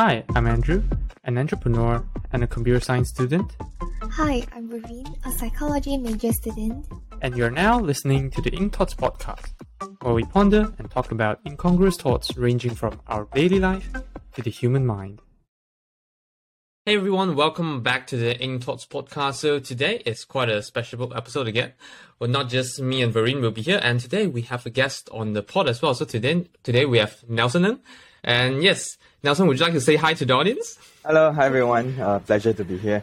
Hi, I'm Andrew, an entrepreneur and a computer science student, Hi, I'm Raveen, a psychology major student. and you're now listening to the Ink Thoughts podcast, where we ponder and talk about incongruous thoughts ranging from our daily life to the human mind. Hey everyone, welcome back to the Ink Thoughts podcast. So today is quite a special episode again. Well, not just me and Vareen will be here, and today we have a guest on the pod as well. So today, today we have Nelson, and yes, Nelson, would you like to say hi to the audience? Hello, hi everyone. Uh, pleasure to be here.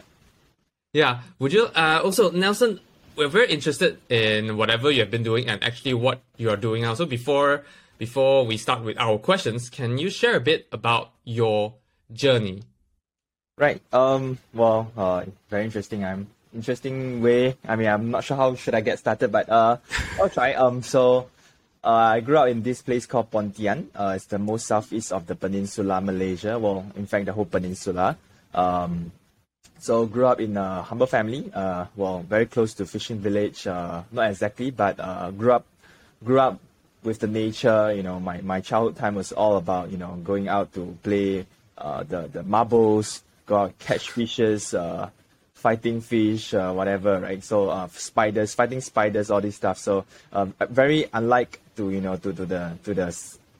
Yeah. Would you uh, also, Nelson? We're very interested in whatever you have been doing and actually what you are doing now. So before before we start with our questions, can you share a bit about your journey? Right. Um. Well. Uh. Very interesting. I'm interesting way. I mean, I'm not sure how should I get started, but uh, I'll try. Um. So, uh, I grew up in this place called Pontian. Uh, it's the most southeast of the peninsula, Malaysia. Well, in fact, the whole peninsula. Um. So grew up in a humble family. Uh. Well, very close to fishing village. Uh. Not exactly, but uh. Grew up. Grew up with the nature. You know, my my childhood time was all about you know going out to play. Uh. The the marbles go out catch fishes, uh, fighting fish, uh, whatever, right? So uh, spiders, fighting spiders, all this stuff. So um, very unlike to you know to, to the to the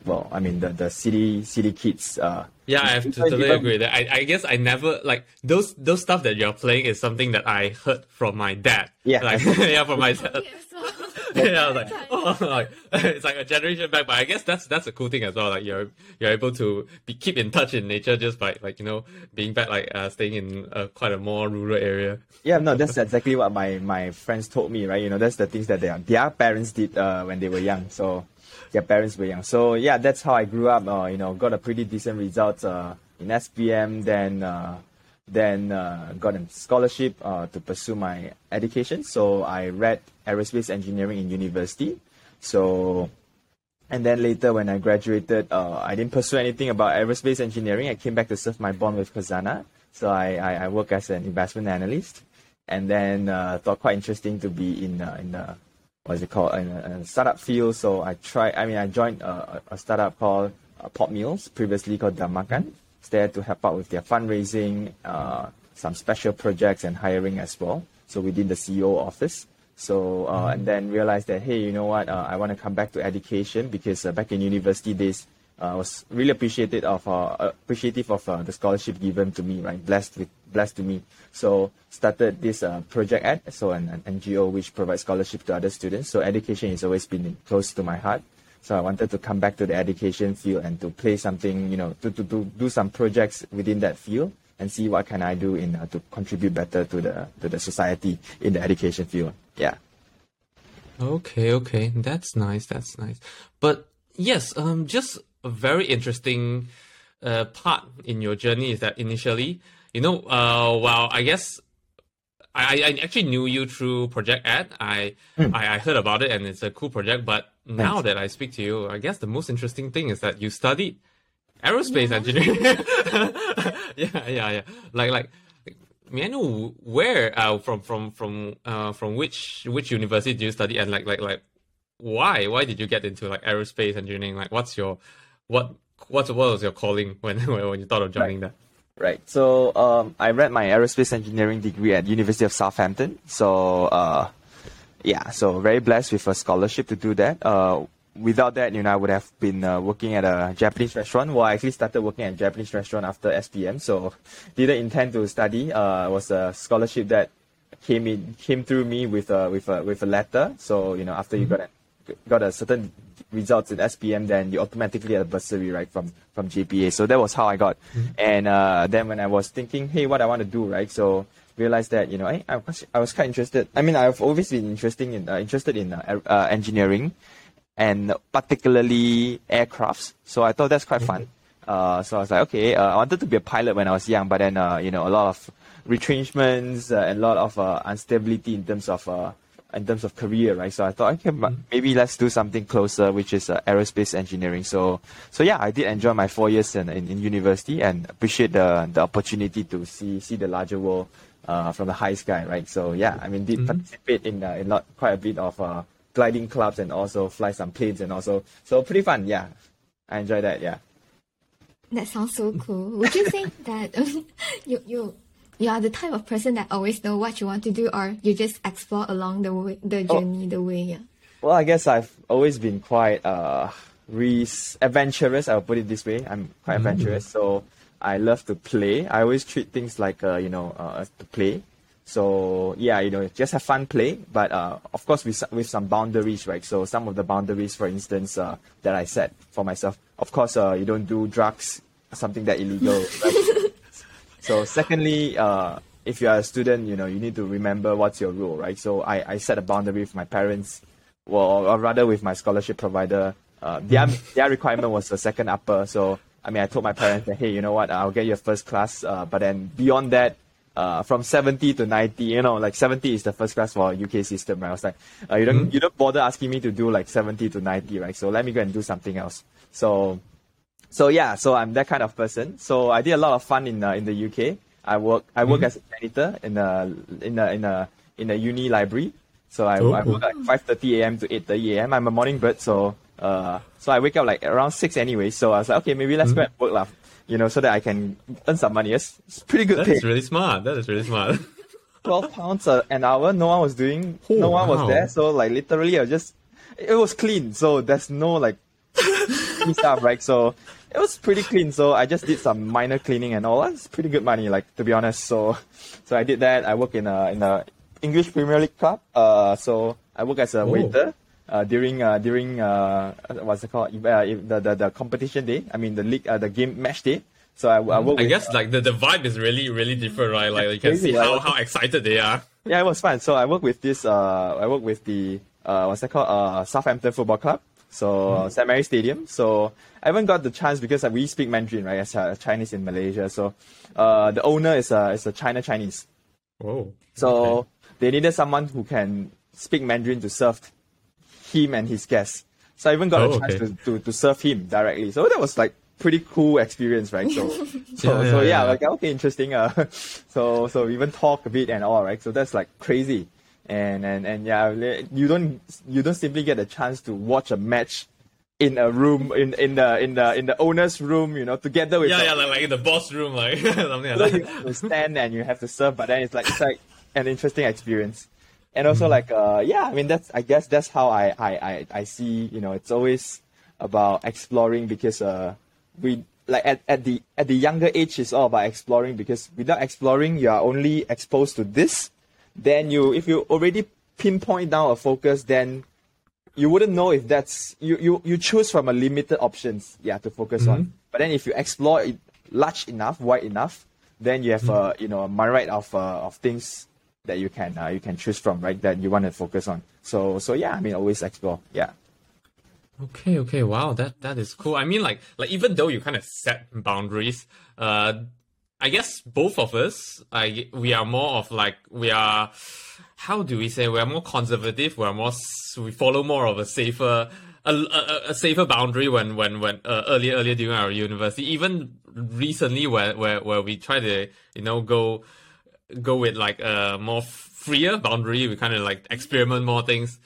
well, I mean the the city city kids. Uh, Yeah, I have to totally even- agree. That I, I guess I never like those those stuff that you're playing is something that I heard from my dad. Yeah. like yeah, from my dad. yeah, I was like, oh, like it's like a generation back. But I guess that's that's a cool thing as well. Like you're you're able to be, keep in touch in nature just by like you know being back like uh, staying in uh, quite a more rural area. yeah, no, that's exactly what my my friends told me, right? You know, that's the things that their their parents did uh, when they were young. So their parents were young. So yeah, that's how I grew up. Uh, you know, got a pretty decent results uh, in SPM. Then uh, then uh, got a scholarship uh, to pursue my education. So I read aerospace engineering in university. So and then later when I graduated, uh, I didn't pursue anything about aerospace engineering. I came back to serve my bond with Khazanah. So I, I, I work as an investment analyst. And then thought quite interesting to be in in uh, what is it called in a, in a startup field. So I tried. I mean, I joined a, a startup called uh, Pop Meals, previously called Dahmakan. It's there to help out with their fundraising, uh, some special projects, and hiring as well. So within the CEO office. So uh, and then realized that hey, you know what? Uh, I want to come back to education because uh, back in university days, uh, I was really appreciated of uh, appreciative of uh, the scholarship given to me. Right, blessed with blessed to me. So started this uh, project at so an, an NGO which provides scholarship to other students. So education has always been close to my heart. So I wanted to come back to the education field and to play something, you know, to, to, to do some projects within that field and see what can I do in uh, to contribute better to the to the society in the education field. Yeah. Okay, okay, that's nice. That's nice. But yes, um, just a very interesting uh, part in your journey is that initially, you know, uh, well, I guess I, I actually knew you through Project Ed. I, I I heard about it and it's a cool project. But now that I speak to you, I guess the most interesting thing is that you studied aerospace engineering. yeah, yeah, yeah. Like like. May I know where uh, from from from uh, from which which university do you study and like like like why why did you get into like aerospace engineering like what's your what what's what was your calling when when you thought of joining that Right. So um, I read my aerospace engineering degree at University of Southampton. So uh, yeah, so very blessed with a scholarship to do that. Uh, without that, you know, I would have been uh, working at a Japanese restaurant. Well, I actually started working at a Japanese restaurant after SPM. So didn't intend to study. Uh, it was a scholarship that came in came through me with a with a with a letter. So you know, after you got a got a certain results in SPM, then you automatically get a bursary right from from JPA. So that was how I got. And uh, then when I was thinking, hey, what I want to do, right? So realized that you know, I, I was I was quite interested. I mean, I've always been interesting in uh, interested in uh, uh, engineering and particularly aircrafts. So I thought that's quite fun. Uh, so I was like, okay, uh, I wanted to be a pilot when I was young, but then uh, you know, a lot of retrenchments uh, and a lot of uh, instability in terms of uh, in terms of career, right? So I thought, okay, but maybe let's do something closer, which is uh, aerospace engineering. So, so yeah, I did enjoy my four years in, in, in university and appreciate the the opportunity to see see the larger world uh, from the high sky, right? So yeah, I mean, did participate in uh, in lot, quite a bit of uh, gliding clubs and also fly some planes and also so pretty fun. Yeah, I enjoy that. Yeah. That sounds so cool. Would you say that um, you you you are the type of person that always know what you want to do, or you just explore along the way, the Oh. journey, the way? Yeah. Well, I guess I've always been quite uh, res- adventurous. I'll put it this way. I'm quite adventurous, so I love to play. I always treat things like uh, you know uh, to play. So yeah, you know, just have fun play, but uh, of course with some- with some boundaries, right? So some of the boundaries, for instance, uh, that I set for myself. Of course, uh, you don't do drugs, something that illegal. right? So secondly, uh, if you are a student, you know, you need to remember what's your role, right? So I, I set a boundary with my parents, well, or rather with my scholarship provider. Uh, their, their requirement was a second upper. So, I mean, I told my parents that, hey, you know what, I'll get you a first class. Uh, but then beyond that, uh, from 70 to 90, you know, like 70 is the first class for UK system, right? I was like, uh, you don't, you don't bother asking me to do like 70 to 90, right? So let me go and do something else. So, so yeah, so I'm that kind of person. So I did a lot of fun in uh, in the UK. I work I work as a janitor in a in a in a in a uni library. So I, Oh, I cool. work like five thirty a.m. to eight thirty a.m. I'm a morning bird, so uh so I wake up like around six anyway. So I was like, okay, maybe let's go and work lah, you know, so that I can earn some money. It's, it's pretty good That pay. is really smart. That is really smart. Twelve pounds an hour. No one was doing. no Oh, one was there. So like literally, I was just. It was clean. So there's no like stuff, right? So it was pretty clean. So I just did some minor cleaning and all. It's pretty good money, like to be honest. So, so I did that. I work in a in a English Premier League club. Uh, so I work as a Oh. waiter. Uh, during uh, during uh, what's it called? Uh, the, the the competition day. I mean the league, uh, the game match day. So I, I work. I with, guess like the, the vibe is really really different, right? Like you can Crazy, see how, how excited they are. Yeah, it was fun. So I work with this. Uh, I work with the uh, what's that called? Uh, Southampton Football Club. So uh, St Mary's Stadium. So I haven't got the chance because uh, we speak Mandarin, right? As uh, Chinese in Malaysia. So uh, the owner is a is a China Chinese. Whoa. So Okay. they needed someone who can speak Mandarin to serve him and his guests. So I even got Oh, a chance okay. to, to, to serve him directly. So that was like pretty cool experience, right? So so, Yeah, so yeah, yeah, yeah. like okay, interesting. Uh, so so we even talk a bit and all, right? So that's like crazy. And and and yeah, you don't you don't simply get a chance to watch a match in a room in in the in the in the owner's room, you know, together with Yeah, the- yeah, like, like in the boss room, like something like you that. to stand and you have to serve, but then it's like it's like an interesting experience. And also like uh yeah, I mean that's I guess that's how I I, I, I see, you know, it's always about exploring because uh we like at, at the at the younger age it's all about exploring because without exploring you are only exposed to this. Then you if you already pinpoint down a focus then you wouldn't know if that's you, you you choose from a limited options yeah to focus on. But then if you explore it large enough wide enough then you have a you know a myriad of uh, of things that you can uh, you can choose from right that you want to focus on. So so yeah i mean always explore yeah. Okay, okay, wow, that that is cool. I mean, like, like even though you kind of set boundaries, uh, I guess both of us, I we are more of like we are, how do we say? We are more conservative. We are more we follow more of a safer. A, a, a safer boundary when when when uh, earlier earlier during our university even recently where where where we try to you know go go with like a more freer boundary we kind of like experiment more things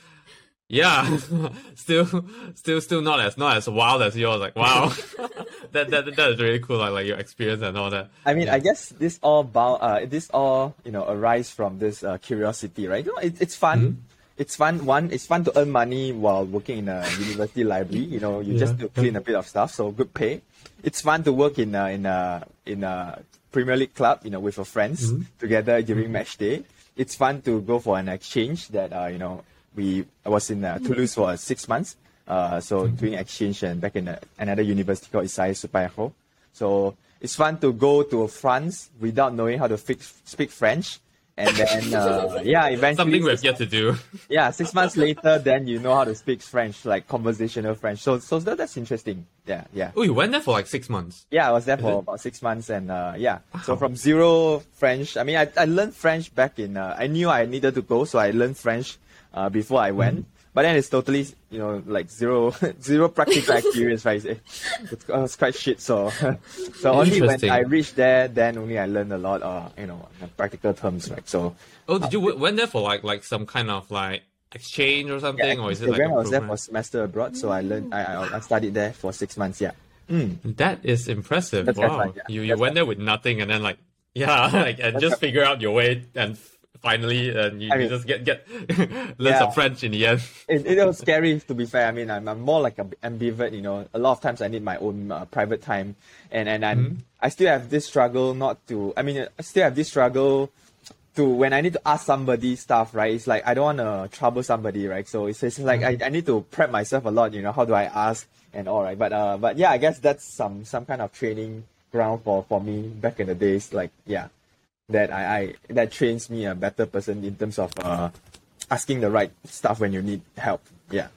yeah, still, still, still not as not as wild as yours. Like, wow, that that that is really cool. Like, like your experience and all that. I mean, I guess this all bound, uh, this all you know arise from this uh, curiosity, right? You know, it, it's fun. It's fun. One, it's fun to earn money while working in a university library. You know, you just Yeah. do clean a bit of stuff, so good pay. It's fun to work in a, in a in a Premier League club, you know, with your friends together during match day. It's fun to go for an exchange that uh, you know we I was in uh, Toulouse for six months. Uh, so doing exchange and back in uh, another university called ISAE-SUPAERO. So it's fun to go to France without knowing how to fix, speak French. And then, uh, yeah, eventually, Something we've yet to do. yeah, six months later, then you know how to speak French, like conversational French. So, so that, that's interesting. Yeah, yeah. Oh, you went there for like six months. Yeah, I was there for it? about six months, and uh, yeah. So from zero French, I mean, I, I learned French back in. Uh, I knew I needed to go, so I learned French uh, before I went. But then it's totally, you know, like zero zero practical experience, right? It's, uh, it's quite shit. So, so only when I reached there, then only I learned a lot, uh, you know, practical terms, right? So Oh, did you w- went there for like like some kind of like exchange or something, yeah, or is it program like a I was there for semester abroad, so I learned. I, I I studied there for six months. Yeah. That is impressive. That's wow. fun, yeah. You you That's went there with nothing and then like yeah, like and just quite- figure out your way and f- finally and you, I you just get get learn Yeah. some French in the end. it, it was scary to be fair. I mean, I'm, I'm more like an ambivert. You know, a lot of times I need my own uh, private time, and and I'm, Mm-hmm. I still have this struggle not to. I mean, I still have this struggle to when I need to ask somebody stuff. Right? It's like I don't want to trouble somebody. Right? So it's, it's like Mm-hmm. I, I need to prep myself a lot. You know, how do I ask and all right. But uh, but yeah, I guess that's some some kind of training ground for for me back in the days. Like yeah, that I, I that trains me a better person in terms of uh asking the right stuff when you need help. Yeah.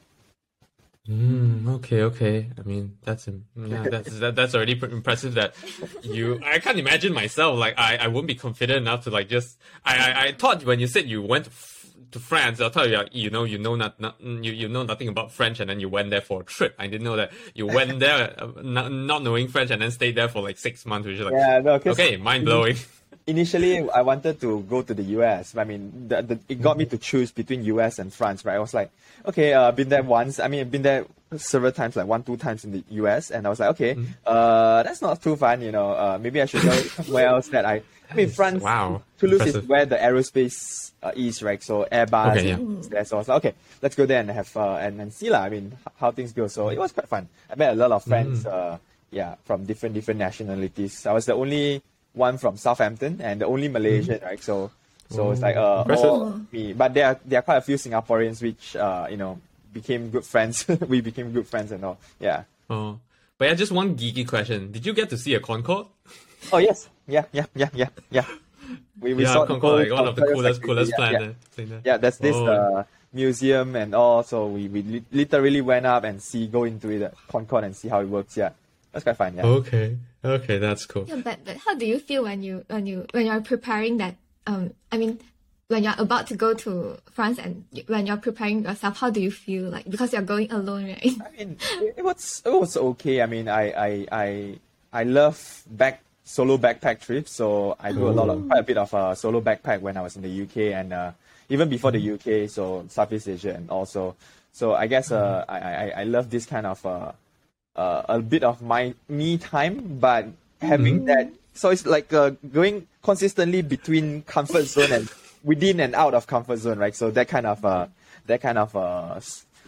Mm, okay, okay. I mean, that's yeah, that's that, that's already impressive. That you, I can't imagine myself. Like, I, I wouldn't be confident enough to like just. I, I, I thought when you said you went to, f- to France, I thought you, like, you know, you know not, not you, you know nothing about French, and then you went there for a trip. I didn't know that you went there uh, not, not knowing French, and then stayed there for like six months, which is like, Yeah, no, okay, mind blowing. Initially, I wanted to go to the US. I mean, the, the, it got me to choose between US and France, right? I was like, okay, uh, been there once. I mean, I've been there several times, like one, two times in the US, and I was like, okay, uh, that's not too fun, you know. Uh, maybe I should go somewhere else that I. I mean, France, Wow, Toulouse impressive. is where the aerospace uh, is, right? So Airbus Okay, yeah. there. So I was like, okay, let's go there and have uh, and, and see lah. I mean, how things go. So it was quite fun. I met a lot of friends, uh, yeah, from different different nationalities. I was the only one from Southampton and the only Malaysian, right? So so it's like uh, all me. But there are there are quite a few Singaporeans which uh, you know became good friends. we became good friends and all. Yeah. Oh, but yeah, just one geeky question: Did you get to see a Concorde? Oh yes, yeah, yeah, yeah, yeah, yeah. We, we yeah, saw the Concorde, like one of the coolest factory. coolest yeah, plans. yeah. there. Yeah, there's this Oh. uh, museum and all. So we, we li- literally went up and see, go into it, uh, Concorde and see how it works. Yeah, that's quite fun. Yeah. Okay, okay, that's cool. Yeah, but, but how do you feel when you when you when you're preparing that? Um, I mean, when you're about to go to France and when you're preparing yourself, how do you feel like because you're going alone, right? I mean, it, it was it was okay. I mean, I I I I love back solo backpack trips, so I do a lot of quite a bit of uh, solo backpack when I was in the UK and uh, even before the UK, so Southeast Asia and also. So I guess uh, I, I I love this kind of uh, uh, a bit of my me time, but having that. So it's like uh, going consistently between comfort zone and within and out of comfort zone, right? So that kind of uh, that kind of uh,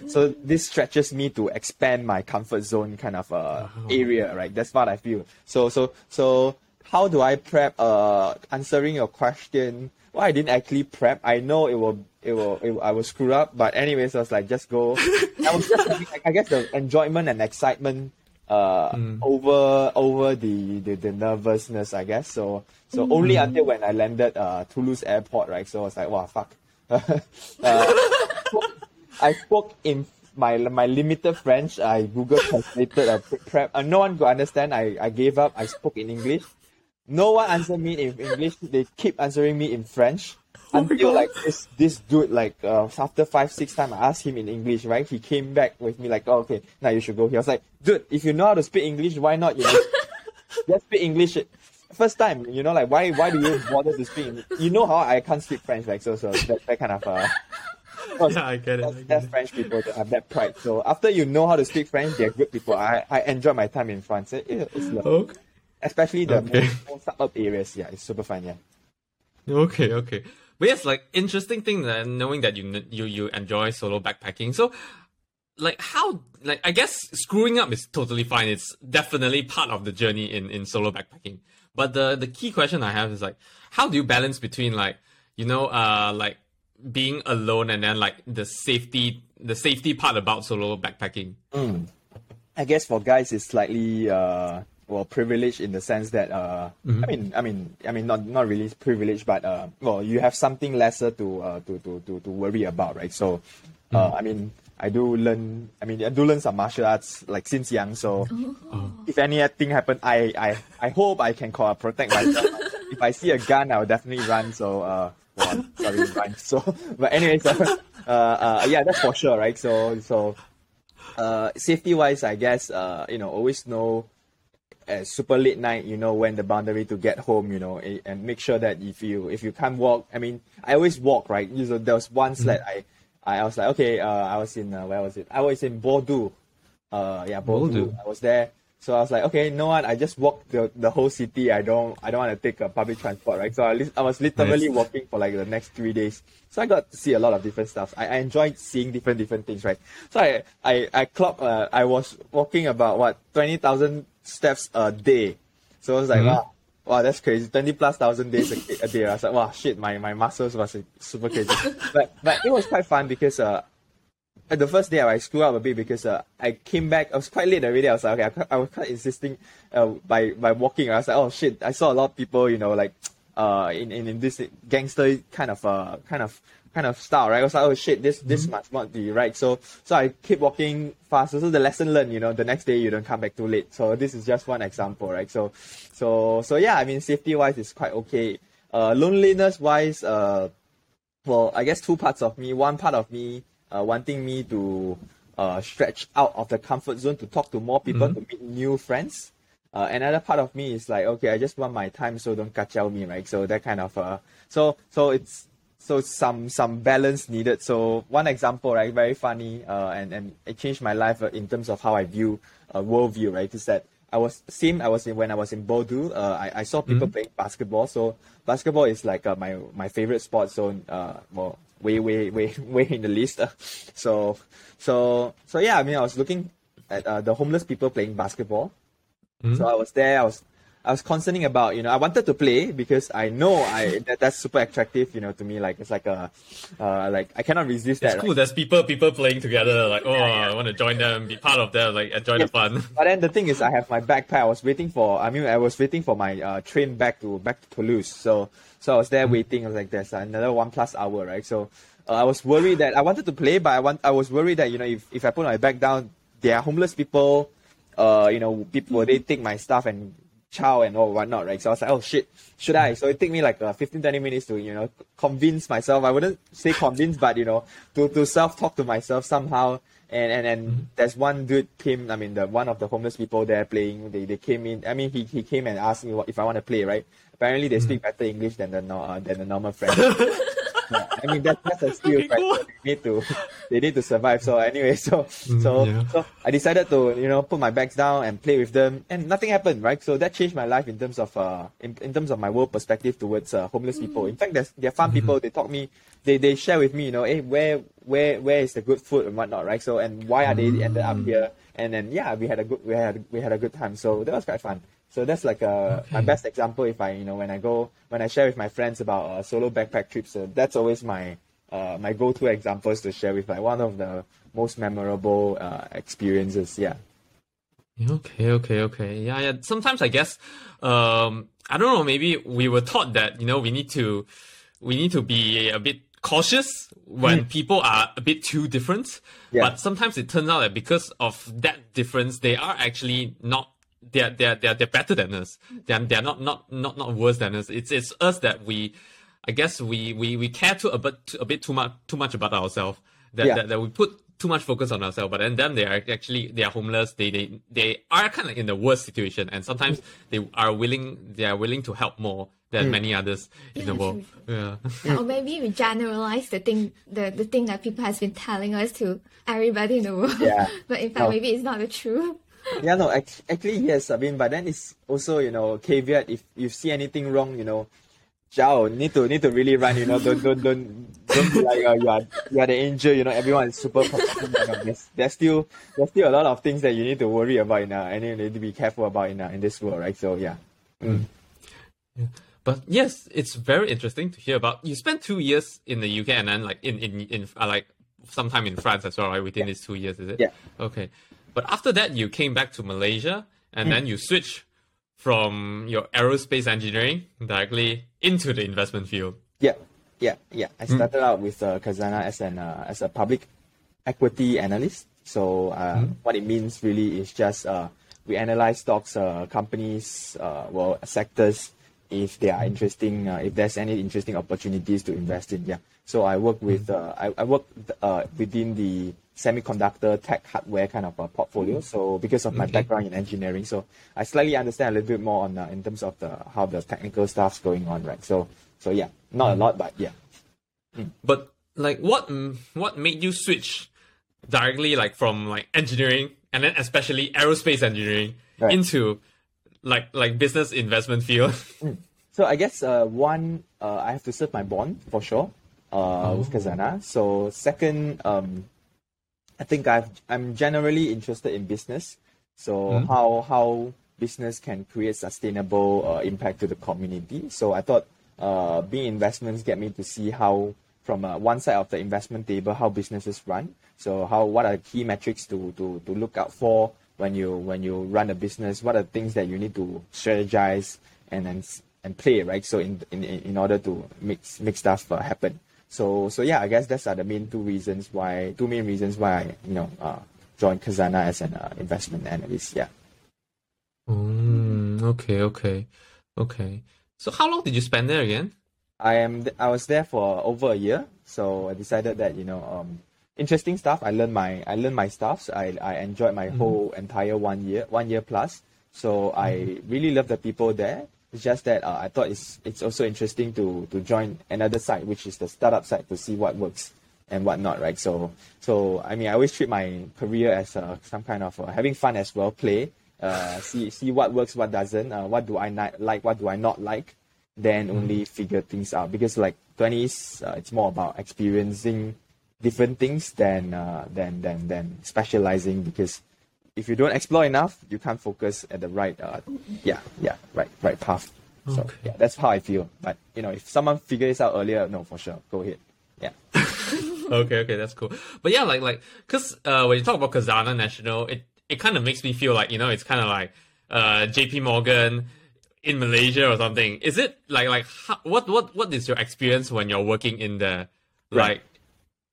so this stretches me to expand my comfort zone kind of uh, area, right? That's what I feel. So so so how do I prep? Uh, answering your question. Well, I didn't actually prep. I know it will it will, it will I will screw up, but anyways, I was like just go. I was just having, I guess the enjoyment and excitement uh over over the, the the nervousness I guess. So so only until when I landed uh Toulouse airport right? So I was like wow fuck. Uh, I spoke in my my limited French. I Google translated a prep. Uh, no one could understand. I I gave up. I spoke in English no one answered me in English they keep answering me in French until like this this dude like uh, after five six times I asked him in English right he came back with me like oh okay now you should go here I was like dude if you know how to speak English why not you know just speak English first time you know like why why do you bother to speak English? you know how I can't speak French like so so that, that kind of uh Yeah, I get it. I that's, get that's it. French people that have that pride so after you know how to speak French they're good people I, I enjoy my time in France It- it- it's love. Okay. Especially the Okay. more, suburb areas yeah it's super fun yeah Okay, okay. But yes, like interesting thing that knowing that you you you enjoy solo backpacking. So, like how like I guess screwing up is totally fine. It's definitely part of the journey in in solo backpacking. But the the key question I have is like how do you balance between like you know uh like being alone and then like the safety the safety part about solo backpacking. I guess for guys it's slightly uh well privileged in the sense that uh I mean I mean I mean not not really privileged but uh well you have something lesser to uh to to to, to worry about right? So uh I mean I do learn I mean I do learn some martial arts like since young so if anything happen I I I hope I can call, protect myself if I see a gun I'll definitely run so uh well, sorry run so but anyways uh, uh, uh yeah that's for sure right? So so uh, safety wise, I guess, uh, you know, always know at super late night, you know, when the boundary to get home, you know, and make sure that if you if you can't walk, I mean, I always walk, right? You know, there was once that I, I was like, okay, uh, I was in uh, where was it? I was in Bordeaux, uh, yeah, Bordeaux. Bordeaux. I was there So I was like, okay, no one. I just walk the, the whole city. I don't I don't want to take a public transport, right? So I, li- I was literally Nice. walking for like the next three days. So I got to see a lot of different stuff. I, I enjoyed seeing different different things, right? So I I I clocked. Uh, I was walking about what twenty thousand steps a day. So I was like, Mhm. wow. Wow, that's crazy. 20 plus thousand days a, a day. I was like, wow, shit, my, my muscles was super crazy. but, but it was quite fun because, uh, uh, the first day I screwed up a bit because uh, I came back. I was quite late already. I was like, okay, I, I was quite insisting uh, by by walking. I was like, oh shit! I saw a lot of people, you know, like uh in, in, in this gangster kind of uh kind of kind of style, right? I was like, oh shit, this this must not be right. So so I keep walking faster. So the lesson learned, you know, the next day you don't come back too late. So this is just one example, right? So so so yeah, I mean safety wise it's quite okay. Uh, loneliness wise, uh well, I guess two parts of me. One part of me uh, wanting me to uh, stretch out of the comfort zone to talk to more people, to meet new friends. Uh, another part of me is like, okay, I just want my time, so don't kacau me, right? So that kind of uh, so so it's so some some balance needed. So one example, right, very funny, uh, and and it changed my life uh, in terms of how I view uh, worldview, right? Is that I was same I was in when I was in Bordeaux. Uh, I, I saw people playing basketball. So basketball is like uh, my my favorite sport. So uh, well, way way way way in the list. Uh, so so so yeah. I mean, I was looking at uh, the homeless people playing basketball. So I was there. I was I was concerning about you know I wanted to play because I know I that, that's super attractive. You know, to me like it's like a uh, like I cannot resist It's that. cool. There's people people playing together. Like, oh, I want to join them, be part of them, like enjoy the fun. But then the thing is, I have my backpack. I was waiting for. I mean, I was waiting for my uh, train back to back to Toulouse. So so I was there waiting. I was like, there's another one plus hour, right? So uh, I was worried that I wanted to play, but I want. I was worried that you know, if if I put my back down, there are homeless people. Uh, you know, people they take my stuff and chow and all whatnot, right? So I was like, oh shit, should I? So it took me like uh, 15, 20 minutes to, you know, convince myself. I wouldn't say convince, but you know, to, to self talk to myself somehow. And and and there's one dude came. I mean, the one of the homeless people there playing. They they came in. I mean, he he came and asked me what, if I want to play. Right? Apparently, they speak better English than the uh, than the normal French. Yeah, I mean that, that's a skill, Okay, right? cool. They need to they need to survive. So anyway, so so yeah. so I decided to you know put my bags down and play with them, and nothing happened, right? So that changed my life in terms of uh in, in terms of my world perspective towards uh, homeless people. In fact, there's there are fun people. They talk me, they they share with me, you know, hey, where where where is the good food and whatnot, right? So and why are they ended up here? And then yeah, we had a good we had we had a good time. So that was quite fun. So that's like uh my best example. If I you know when I go when I share with my friends about uh, solo backpack trips, uh, that's always my uh, my go-to examples to share with like one of the most memorable uh, experiences. Yeah. Okay, okay, okay. Yeah, yeah. Sometimes I guess, um, I don't know. Maybe we were taught that you know we need to, we need to be a bit cautious when people are a bit too different. Yeah. But sometimes it turns out that because of that difference, they are actually not. They're they're they're, they're better than us. They're they're not not not not worse than us. It's it's us that we, I guess we we we care too a bit a bit too much too much about ourselves. That, Yeah. that that we put too much focus on ourselves, but then them they are actually they are homeless. They they they are kind of in the worst situation, and sometimes they are willing they are willing to help more than mm. many others in the Yeah, world. Yeah. or maybe we generalize the thing the, the thing that people has been telling us to everybody in the world. Yeah. but in fact No. maybe it's not the truth. Yeah, no, act- actually, yes. I mean, but then it's also, you know, caveat if you see anything wrong, you know, Zhao, need to need to really run, you know, don't don't don't don't be like uh, you are you are the angel, you know, everyone is super protective. you know, there's, there's still there's still a lot of things that you need to worry about in uh, and you need to be careful about in uh, in this world, right? So yeah. But yes, it's very interesting to hear about. You spent two years in the UK and then like in in in uh, like sometime in France as well, right? Within these two years, is it? Yeah. Okay. But after that, you came back to Malaysia and then you switched from your aerospace engineering directly into the investment field. Yeah, yeah, yeah. I started out with uh, Khazanah as an uh, as a public equity analyst. So uh, what it means really is just uh, we analyze stocks, uh, companies, uh, well sectors, if they are interesting, uh, if there's any interesting opportunities to invest in. Yeah. So I work with uh, I, I work uh, within the semiconductor tech hardware kind of a portfolio. So because of my Okay. background in engineering, so I slightly understand a little bit more on uh, in terms of the how the technical stuff's going on, right? So so yeah, not a lot, but yeah. But like, what mm, what made you switch directly like from like engineering and then especially aerospace engineering right. into like like business investment field? So I guess uh, one, uh, I have to serve my bond for sure uh, oh. with Khazanah. So second, um, I think I've I'm generally interested in business. So mm. how how business can create sustainable uh, impact to the community. So I thought uh, being investments get me to see how from uh, one side of the investment table how businesses run. So how what are key metrics to, to, to look out for when you when you run a business? What are things that you need to strategize and and, and play right? So in in, in order to make make stuff uh, happen. So so yeah, I guess that's are the main two reasons why two main reasons why I you know uh, joined Khazanah as an uh, investment analyst. Yeah. Mm, okay, okay, okay. So how long did you spend there again? I am. I was there for over a year, so I decided that you know, um, interesting stuff. I learned my I learned my stuff. So I I enjoyed my mm-hmm. whole entire one year, one year plus. So mm-hmm. I really love the people there. It's just that uh, I thought it's it's also interesting to to join another side, which is the startup side, to see what works and whatnot, right? So so I mean, I always treat my career as uh, some kind of uh, having fun as well, play uh, see see what works, what doesn't, uh, what do I not like, what do I not like, then mm. only figure things out. Because like twenties, uh, it's more about experiencing different things than uh, than than than specializing. Because if you don't explore enough, you can't focus at the right uh, yeah yeah right right path. So okay. yeah, that's how I feel. But you know, if someone figures out earlier, no, for sure, go ahead. Yeah. okay, okay, that's cool. But yeah, like like, cause uh, when you talk about Khazanah Nasional, it it kind of makes me feel like you know it's kind of like uh, J.P. Morgan in Malaysia or something. Is it like like how, what what what is your experience when you're working in the right?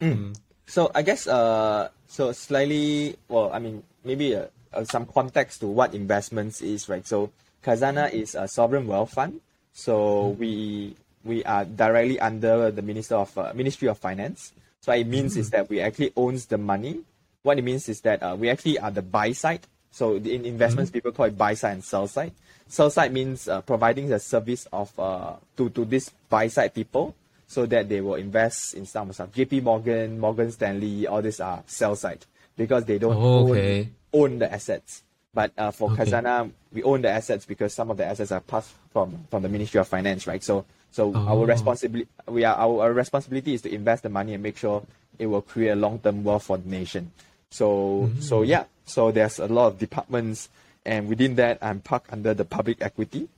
Like, mm. So I guess uh so slightly well I mean maybe uh, uh, some context to what investments is right. So Khazanah is a sovereign wealth fund. So mm. we we are directly under the Minister of uh, Ministry of Finance. So what it means is that we actually owns the money what it means is that uh, we actually are the buy side. So in investments, mm-hmm. people call it buy side and sell side. Sell side means uh, providing the service of uh, to to this buy side people so that they will invest in some stuff. JP Morgan, Morgan Stanley, all these are sell side because they don't oh, okay. own, own the assets. But uh, for okay. Khazanah, we own the assets because some of the assets are passed from, from the Ministry of Finance, right? So so oh. our responsibility we are our, our responsibility is to invest the money and make sure it will create a long term wealth for the nation. So mm-hmm. so yeah, so there's a lot of departments, and within that, I'm parked under the public equity,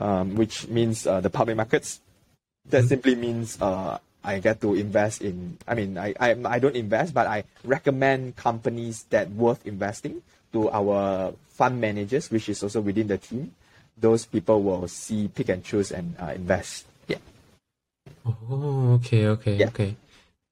um, which means uh, the public markets. That mm-hmm. simply means uh, I get to invest in. I mean, I, I I don't invest, but I recommend companies that worth investing to our fund managers, which is also within the team. Those people will see, pick and choose, and uh, invest. Yeah. Oh, okay, okay, yeah. okay.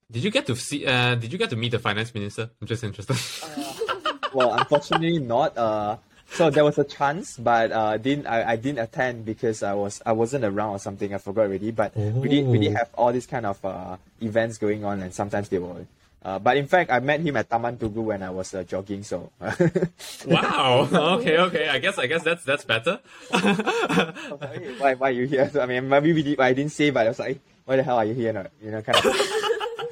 Did you get to see? Uh, did you get to meet the finance minister? I'm just interested. uh, well, unfortunately, not. Uh, so there was a chance, but uh, didn't I, I didn't attend because I was I wasn't around or something. I forgot already. But oh. we did we did have all these kind of uh, events going on, and sometimes they were. Uh, but in fact, I met him at Taman Tugu when I was uh, jogging. So. wow. Okay. Okay. I guess. I guess that's that's better. why? Why are you here? So, I mean, maybe we did, I didn't say, but I was like, why the hell are you here? No, you know, kind of.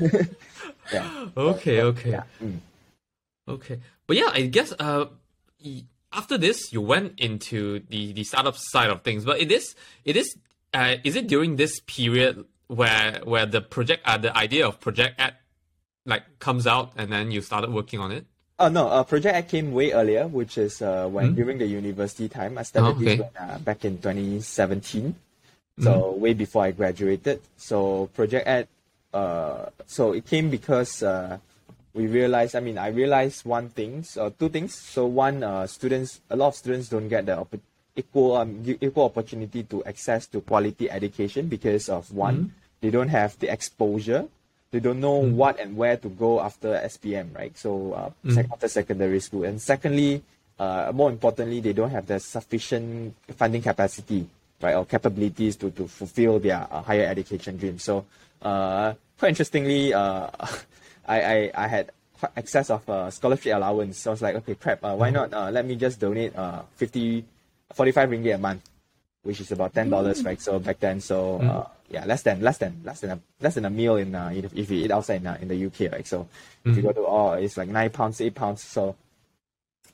yeah. Okay. Okay. Yeah. Mm. Okay. But yeah, I guess uh, after this, you went into the the startup side of things. But it is it is uh, is it during this period where where the project uh, the idea of Project Ed like comes out and then you started working on it? Oh no, uh, Project Ed came way earlier, which is uh, when mm during the university time. I started oh, okay. this when, uh, back in 2017, so mm way before I graduated. So Project Ed uh, so it came because uh, we realized. I mean, I realized one thing, so two things. So one, uh, students, a lot of students don't get the opp- equal um, equal opportunity to access to quality education because of one, mm-hmm. they don't have the exposure. They don't know mm-hmm. what and where to go after SPM, right? So uh, mm-hmm. after secondary school, and secondly, uh, more importantly, they don't have the sufficient funding capacity, right, or capabilities to, to fulfill their uh, higher education dreams. So uh, quite interestingly, uh, I, I, I had excess of uh, scholarship allowance. So I was like, okay, prep, uh, why not? Uh, let me just donate uh, 50, 45 ringgit a month, which is about ten dollars, mm. right? So back then, so uh, mm. yeah, less than less than less than a less than a meal in uh, if, you eat outside in, uh, in the UK, right? So if you go to oh, it's like nine pounds, eight pounds. So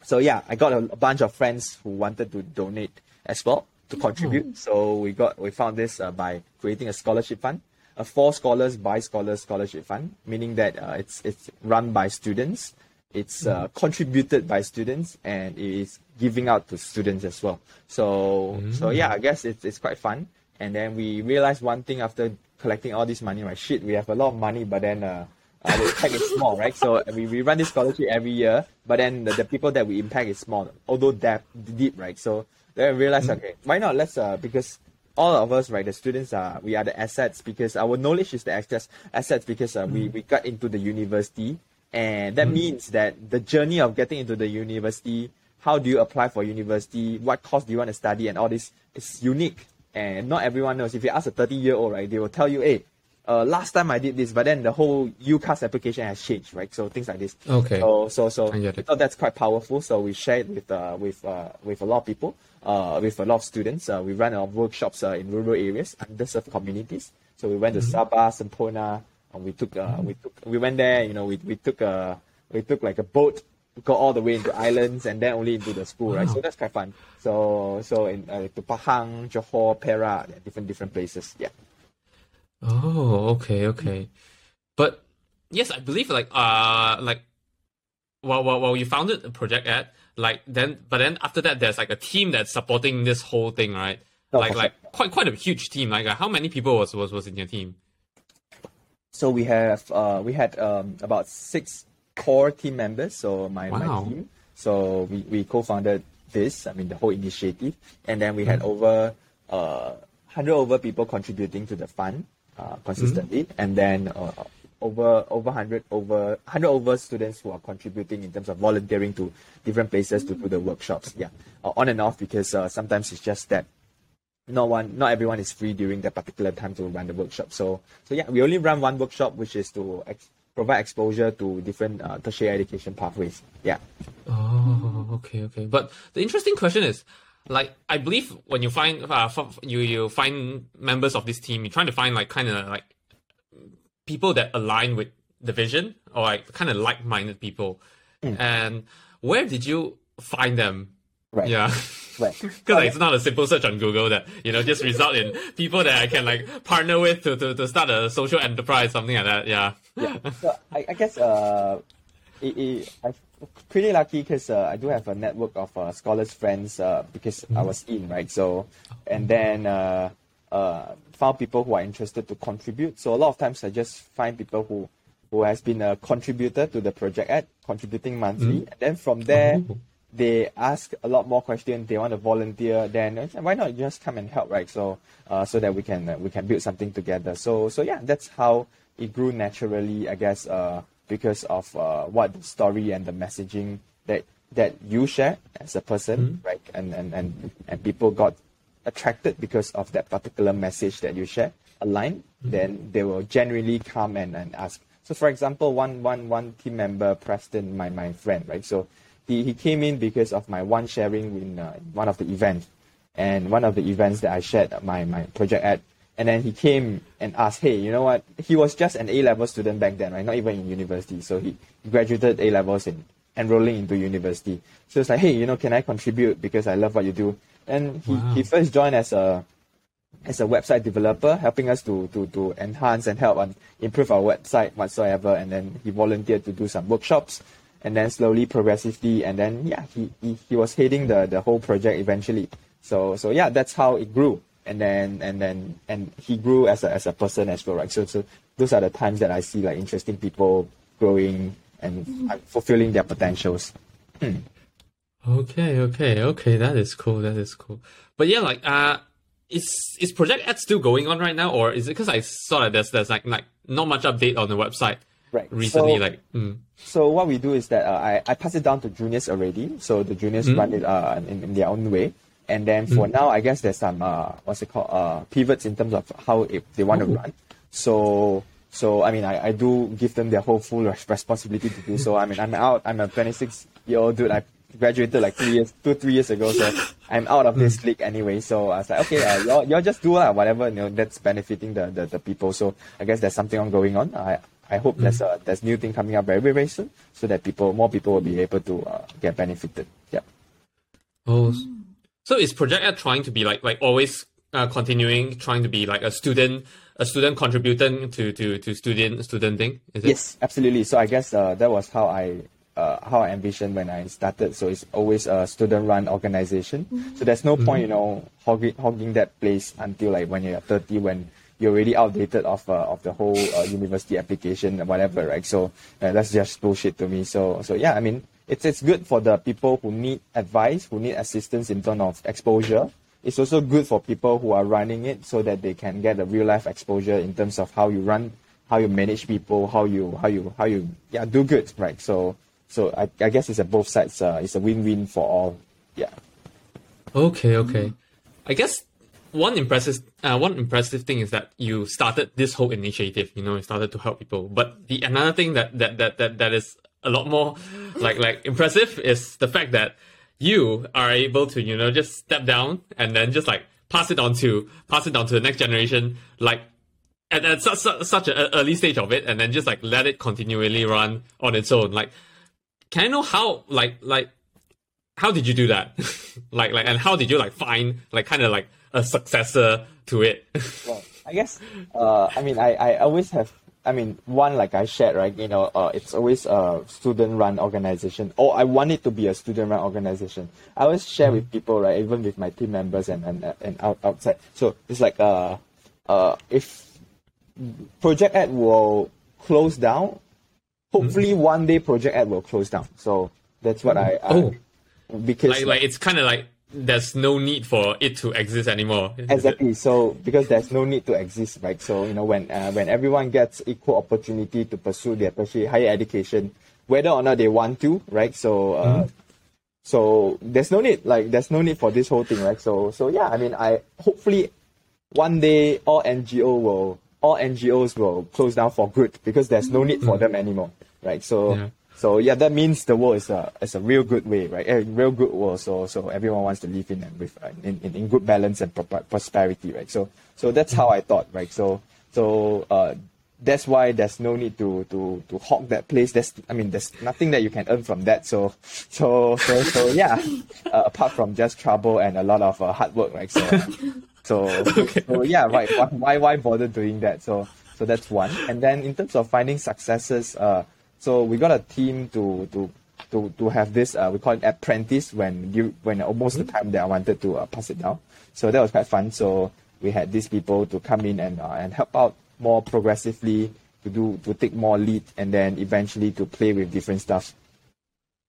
so yeah, I got a, a, bunch of friends who wanted to donate as well to contribute. Oh. So we got we found this uh, by creating a scholarship fund, a four scholars by scholars scholarship fund, meaning that uh, it's it's run by students, it's uh, mm-hmm. contributed by students, and it is giving out to students as well. So mm-hmm. so yeah, I guess it's it's quite fun. And then we realized one thing after collecting all this money, right? Shit, we have a lot of money, but then uh, uh, the impact is small, right? So we, we run this scholarship every year, but then the, the people that we impact is small, although that deep, right? So then we realized, mm-hmm. okay, why not? Let's uh because all of us, right, the students are we are the assets because our knowledge is the access assets because uh, we we got into the university, and that mm-hmm. means that the journey of getting into the university, how do you apply for university, what course do you want to study, and all this is unique, and not everyone knows. If you ask a thirty year old, right, they will tell you, hey uh, last time I did this, but then the whole UCAS application has changed, right? So things like this. Okay. So so so I thought that's quite powerful. So we shared with uh, with uh, with a lot of people, with a lot of students. Uh, we ran our workshops uh, in rural areas, underserved communities. So we went to mm-hmm. Sabah, Semporna, and we took uh, we took we went there. You know, we we took a we took like a boat go all the way into islands and then only into the school, wow. right? So that's quite fun. So so in uh, to Pahang, Johor, Perak, different different places. Yeah. Oh, okay, okay. But yes, I believe like uh like while while, while you founded the Project Ed like then but then after that there's like a team that's supporting this whole thing, right? Oh, like like quite quite a huge team. Like how many people was was was in your team? So we have uh we had um about six core team members. So my, wow. my team. So we, we co-founded this. I mean the whole initiative, and then we had mm. over uh hundred over people contributing to the fund uh, consistently, mm-hmm. and then uh, over over 100 over 100 over students who are contributing in terms of volunteering to different places to do the workshops. Yeah, uh, on and off because uh, sometimes it's just that no one, not everyone is free during that particular time to run the workshop. So so yeah, we only run one workshop, which is to ex- provide exposure to different uh, tertiary education pathways. Yeah. Oh, okay, okay. But the interesting question is like I believe when you find uh, you you find members of this team, you're trying to find like kind of like people that align with the vision or like kind of like-minded people. Mm. And where did you find them? Right. Yeah. Right. Because like, it's not a simple search on Google that you know just result in people that I can like partner with to, to, to start a social enterprise, something like that. Yeah. Yeah. So I, I guess uh, it, it, I pretty lucky because uh, I do have a network of uh, scholars friends uh, because mm-hmm. I was in right. So, and then uh, uh, found people who are interested to contribute. So a lot of times I just find people who who has been a contributor to the Project Ed contributing monthly, mm-hmm. and then from there. Oh. They ask a lot more questions. They want to volunteer. Then why not just come and help, right? So, uh, so that we can we can build something together. So, so yeah, that's how it grew naturally. I guess uh, because of uh, what the story and the messaging that that you share as a person, mm-hmm. right? And, and and and people got attracted because of that particular message that you share aligned, mm-hmm. then they will generally come and, and ask. So for example, one one one team member, Preston, my, my friend, right? So he, he came in because of my one sharing in uh, one of the events. And one of the events that I shared my, my Project Ed, and then he came and asked, hey, you know what? He was just an A level student back then, right? Not even in university. So he graduated A levels in enrolling into university. So it's like, hey, you know, can I contribute because I love what you do? And he, wow. he first joined as a as a website developer, helping us to, to, to enhance and help and improve our website whatsoever. And then he volunteered to do some workshops and then slowly, progressively, and then yeah, he, he, he was heading the, the whole project eventually. So so yeah, that's how it grew and then and then and he grew as a as a person as well, right? So so those are the times that I see like interesting people growing and mm-hmm. fulfilling their potentials. Okay, okay, okay. That is cool. That is cool. But yeah, like uh, is is Project Ed still going on right now, or is it because I saw that there's there's like like not much update on the website right recently? So, like, mm. so what we do is that uh, I I pass it down to juniors already. So the juniors mm. run it uh in, in their own way. And then for mm. now, I guess there's some uh, what's it called uh, pivots in terms of how it, they want to run. So so I mean, I, I do give them their whole full responsibility to do so. I mean, I'm out. I'm a 26 year old dude. I graduated like two years, two three years ago. So I'm out of this league anyway. So I was like, okay, uh, y'all, y'all just do uh, whatever you know that's benefiting the, the, the people. So I guess there's something on going on. I I hope there's a there's new thing coming up very very, very soon, so that people more people will be able to uh, get benefited. Yeah. Oh, so is Project Ed trying to be like like always uh, continuing trying to be like a student a student contributing to to to student student thing? Is it? Yes, absolutely. So I guess uh, that was how I uh, how I envisioned when I started. So it's always a student-run organization. So there's no point, you know, hogging, hogging that place until like when you're 30, when you're already outdated of uh, of the whole uh, university application and whatever, right? So uh, that's just bullshit to me. So so yeah, I mean, it's it's good for the people who need advice, who need assistance in terms of exposure. It's also good for people who are running it so that they can get a real life exposure in terms of how you run, how you manage people, how you how you how you yeah do good, right? So so I, I guess it's a both sides. Uh, it's a win-win for all. Yeah. Okay, okay. I guess one impressive uh, one impressive thing is that you started this whole initiative. You know, you started to help people. But the another thing that that that that, that is a lot more like like impressive is the fact that you are able to you know just step down and then just like pass it on to pass it on to the next generation like at, at such, such, such an early stage of it and then just like let it continually run on its own like can i know how like like how did you do that like like and how did you like find like kind of like a successor to it Well, I guess, uh, I mean, I, I always have, I mean, one, like I shared, right, you know, uh, it's always a student-run organization, or I want it to be a student-run organization. I always share with people, right, even with my team members and, and, and out, outside. So it's like, uh, uh, if Project Ed will close down, hopefully one day Project Ed will close down. So that's what I, I Oh. because like like it's kind of like there's no need for it to exist anymore? Exactly. So because there's no need to exist, right? So you know when uh, when everyone gets equal opportunity to pursue their tertiary higher education, whether or not they want to, right? So uh, so there's no need like there's no need for this whole thing, right? So so yeah, I mean I hopefully one day all NGO will all NGOs will close down for good because there's no need for them anymore, right? So Yeah. so yeah, that means the world is a is a real good way, right? A real good world. So so everyone wants to live in and with uh, in, in, in good balance and pro- prosperity, right? So so that's how I thought, right? So so uh, that's why there's no need to to to hog that place. There's I mean there's nothing that you can earn from that. So so so so yeah, uh, apart from just trouble and a lot of uh, hard work, right? So so, so yeah, right. Why, why why bother doing that? So so that's one. And then in terms of finding successes, uh, so we got a team to to to to have this uh, we call it apprentice when you when almost the time that I wanted to uh, pass it down. So that was quite fun. So we had these people to come in and uh, and help out more progressively to do to take more lead and then eventually to play with different stuff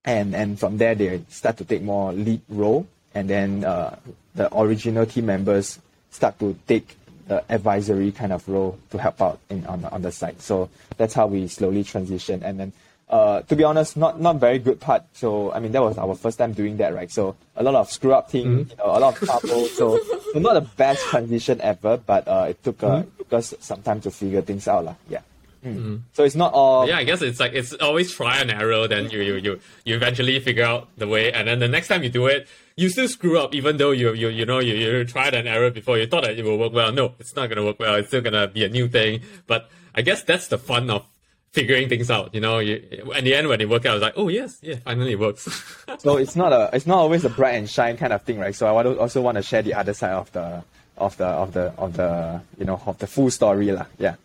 and and from there they start to take more lead role and then uh, the original team members start to take the advisory kind of role to help out in on, the- on the side so that's how we slowly transition. And then uh, to be honest not not very good part. So i mean that was our first time doing that right? So a lot of screw up thing you know, a lot of trouble. So, so not the best transition ever but uh, it took, uh, it took us some time to figure things out lah. yeah Mm. so it's not all yeah i guess it's like it's always try and error then you you you, you eventually figure out the way and then the next time you do it you still screw up even though you you you know you, you tried an error before you thought that it will work well no it's not gonna work well it's still gonna be a new thing but i guess that's the fun of figuring things out you know you in the end when it worked out i was like oh yes yeah finally it works so it's not a it's not always a bright and shine kind of thing, right? So I also want to share the other side of the of the of the of the you know of the full story lah. Yeah.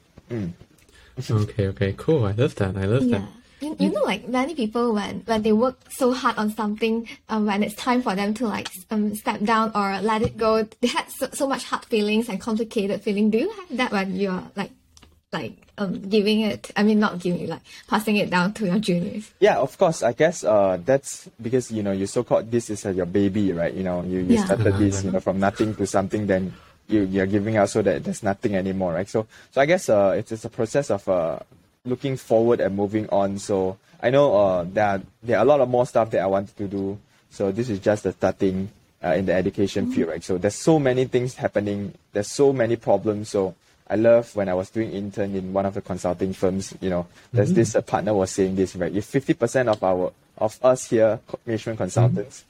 Okay okay cool i love that i love Yeah. that You, you know, like many people, when when they work so hard on something, um, when it's time for them to like um, step down or let it go, they had so, so much hard feelings and complicated feeling. Do you have that when you're like, like um, giving it? I mean, not giving, it like passing it down to your juniors. Yeah, of course. I guess uh, that's because you know you so called this is uh, your baby, right? You know you, you Yeah. started this you know from nothing to something, then you you're giving out so that there's nothing anymore, right? So so I guess uh, it's it's a process of uh, looking forward and moving on. So I know uh, there are there are a lot of more stuff that I wanted to do. So this is just the starting uh, in the education field, right? So there's so many things happening. There's so many problems. So I love when I was doing intern in one of the consulting firms. You know, there's this uh, partner was saying this, right? If 50% of our of us here, management consultants,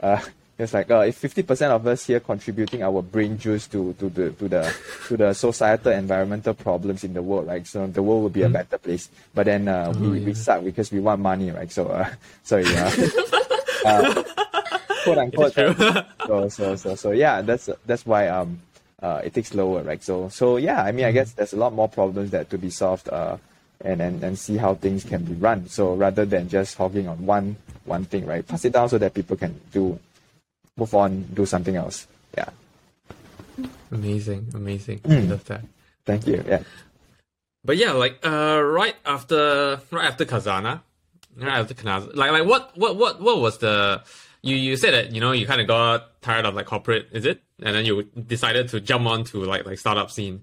uh, It's like uh, if fifty percent of us here contributing our brain juice to, to the to the to the societal environmental problems in the world, right? So the world will be a better place. But then uh, we, we yeah. suck because we want money, right? So uh, so yeah. uh, quote unquote. so so so so yeah, that's that's why um uh it takes lower, right? So so yeah, I mean I guess there's a lot more problems that to be solved uh and, and and see how things can be run. So rather than just hogging on one one thing, right? Pass it down so that people can do move on, do something else. Yeah. Amazing, amazing. Hmm. I love that. Thank you. Yeah. But yeah, like uh, right after right after Khazanah, right after Khazanah, like like what what what what was the you you said that you know you kind of got tired of like corporate, is it? And then you decided to jump on to like like startup scene.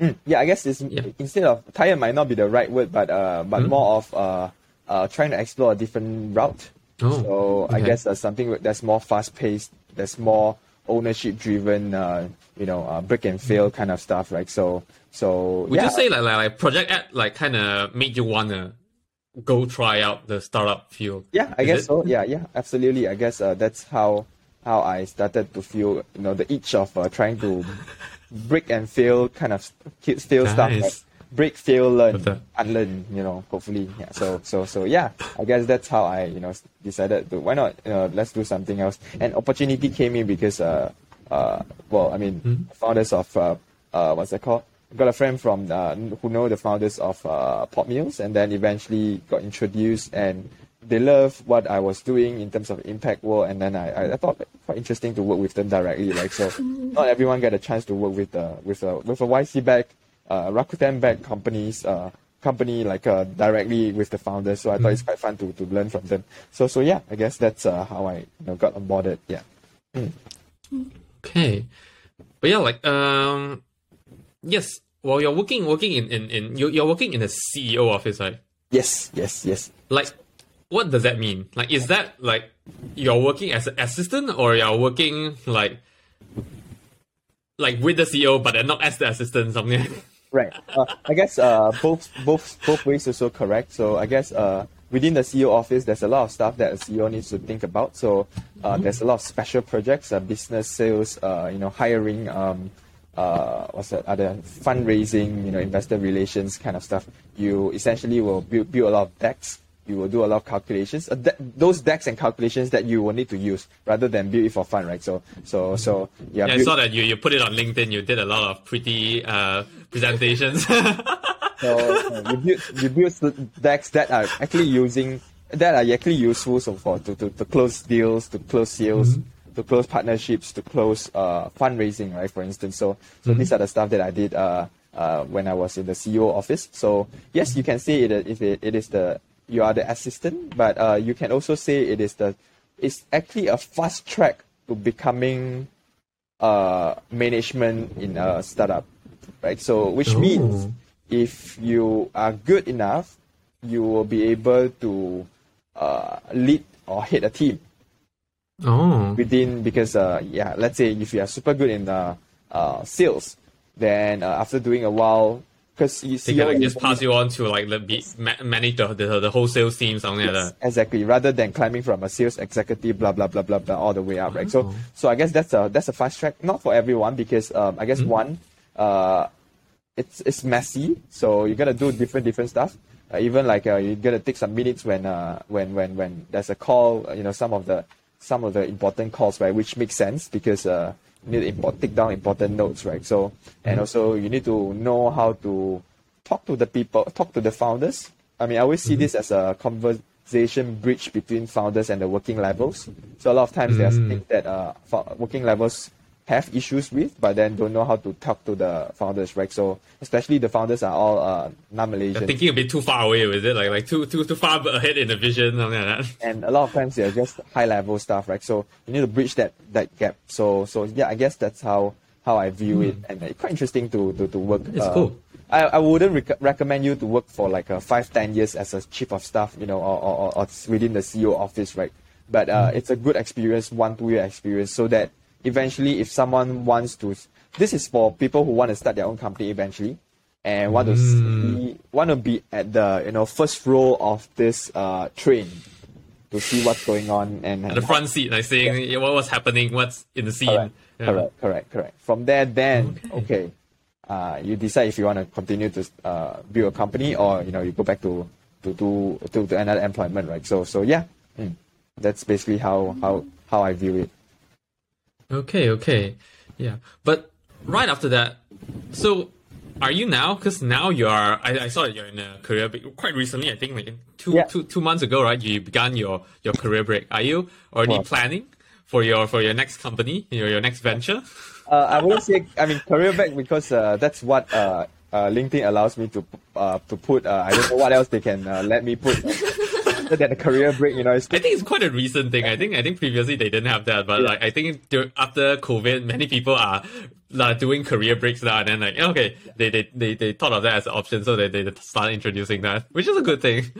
Mm, yeah, I guess it's Yeah. instead of tired might not be the right word, but uh, but Mhm. more of uh, uh, trying to explore a different route. Oh, so I guess that's something that's more fast paced, that's more ownership driven, uh, you know, uh, brick and fail kind of stuff, right? So so Would yeah, you say like like, like Project Ed like kind of made you wanna go try out the startup field? Yeah, I Is guess it? so. Yeah, yeah, absolutely. I guess uh, that's how how I started to feel, you know, the itch of uh, trying to brick and fail kind of fail stuff. Nice. Right? Break, fail, learn, Betul. unlearn. You know, hopefully. Yeah. So so so yeah. I guess that's how I you know decided to why not you know let's do something else. And opportunity came in because uh uh well I mean Hmm. founders of uh, uh what's that called. Got a friend from uh, who know the founders of uh, Pop Meals, and then eventually got introduced, and they love what I was doing in terms of impact world, and then I, I, I thought it quite interesting to work with them directly. Like so, not everyone get a chance to work with uh, with a with a YC back, uh, Rakuten back companies, uh, company like uh, directly with the founders. So I thought it's quite fun to, to learn from them. So so yeah, I guess that's uh, how I you know, got onboarded. Yeah. Okay, but yeah, like um, yes. Well, you're working working in in, in you're, you're working in the CEO office, right? Yes. Yes. Yes. Like, what does that mean? Like, is that like you're working as an assistant, or you're working like like with the CEO, but not as the assistant, something? Right. Uh, I guess uh, both both both ways also correct. So I guess uh, within the CEO office, there's a lot of stuff that a CEO needs to think about. So uh, there's a lot of special projects, uh, business sales, uh, you know, hiring, um, uh, what's that other fundraising, you know, investor relations kind of stuff. You essentially will build, build a lot of decks. You will do a lot of calculations. Uh, those decks and calculations that you will need to use rather than build it for fun, right? So so so yeah. Yeah, I saw that you, you put it on LinkedIn. You did a lot of pretty uh, presentations. So you build you build decks that are actually using that are actually useful so for to, to, to close deals, to close sales, to close partnerships, to close uh, fundraising, right? For instance, so so these are the stuff that I did uh, uh, when I was in the CEO office. So yes, you can say it if it, it is the you are the assistant, but uh, you can also say it is the it's actually a fast track to becoming uh, management in a startup, right? So which means if you are good enough, you will be able to uh, lead or head a team. Oh, within because uh, yeah, let's say if you are super good in uh, uh, sales, then uh, after doing a while, because you see, they can like just pass you on to like the be, manage the, the the wholesale team, something like that. Exactly. Rather than climbing from a sales executive, blah blah blah blah blah, all the way up, right? So, so I guess that's a that's a fast track, not for everyone, because um, I guess one, uh, it's it's messy, so you gotta do different different stuff. Uh, even like uh, you gotta take some minutes when uh when when when there's a call, uh, you know, some of the some of the important calls, right, which makes sense because uh you need to import, take down important notes, right? So and mm-hmm. also you need to know how to talk to the people, talk to the founders. I mean, I always see mm-hmm. this as a conversation bridge between founders and the working levels. So a lot of times there's mm. things that uh, working levels have issues with, but then don't know how to talk to the founders, right? So especially the founders are all uh, non-Malaysian, thinking a bit too far away with it, like like too too too far ahead in the vision, something like that. and a lot of times they're just high-level stuff, right? So you need to bridge that that gap. So so yeah, I guess that's how how I view it, hmm. and it's quite interesting to to, to work. It's uh, cool. I, I wouldn't rec- recommend you to work for like a five ten years as a chief of staff, you know, or, or, or- or within the CEO office, right? But uh, hmm. it's a good experience, one two year experience, so that eventually, if someone wants to, this is for people who want to start their own company eventually, and want to see, want to be at the you know first row of this uh, train to see what's going on and, At the front seat, like seeing yeah. what was happening, what's in the scene. Correct, yeah. correct, correct, correct. From there, then okay, okay uh, you decide if you want to continue to uh, build a company or you know you go back to to do to, to another employment, right? So so yeah, mm, that's basically how how how I view it. Okay, okay, yeah. But right after that, so are you now? Because now you are. I, I saw that you're in a career break quite recently. I think like two yeah. two two months ago, right? You began your your career break. Are you already well, planning for your for your next company, your your next venture? Uh, I wouldn't say. I mean, career break because uh, that's what uh, uh LinkedIn allows me to uh, to put. Uh, I don't know what else they can let me put. Than a career break, you know. I think it's quite a recent thing. I think I think previously they didn't have that, but yeah. like I think after COVID, many people are like doing career breaks now, and then like okay, they they, they, they thought of that as an option, so they they started introducing that, which is a good thing.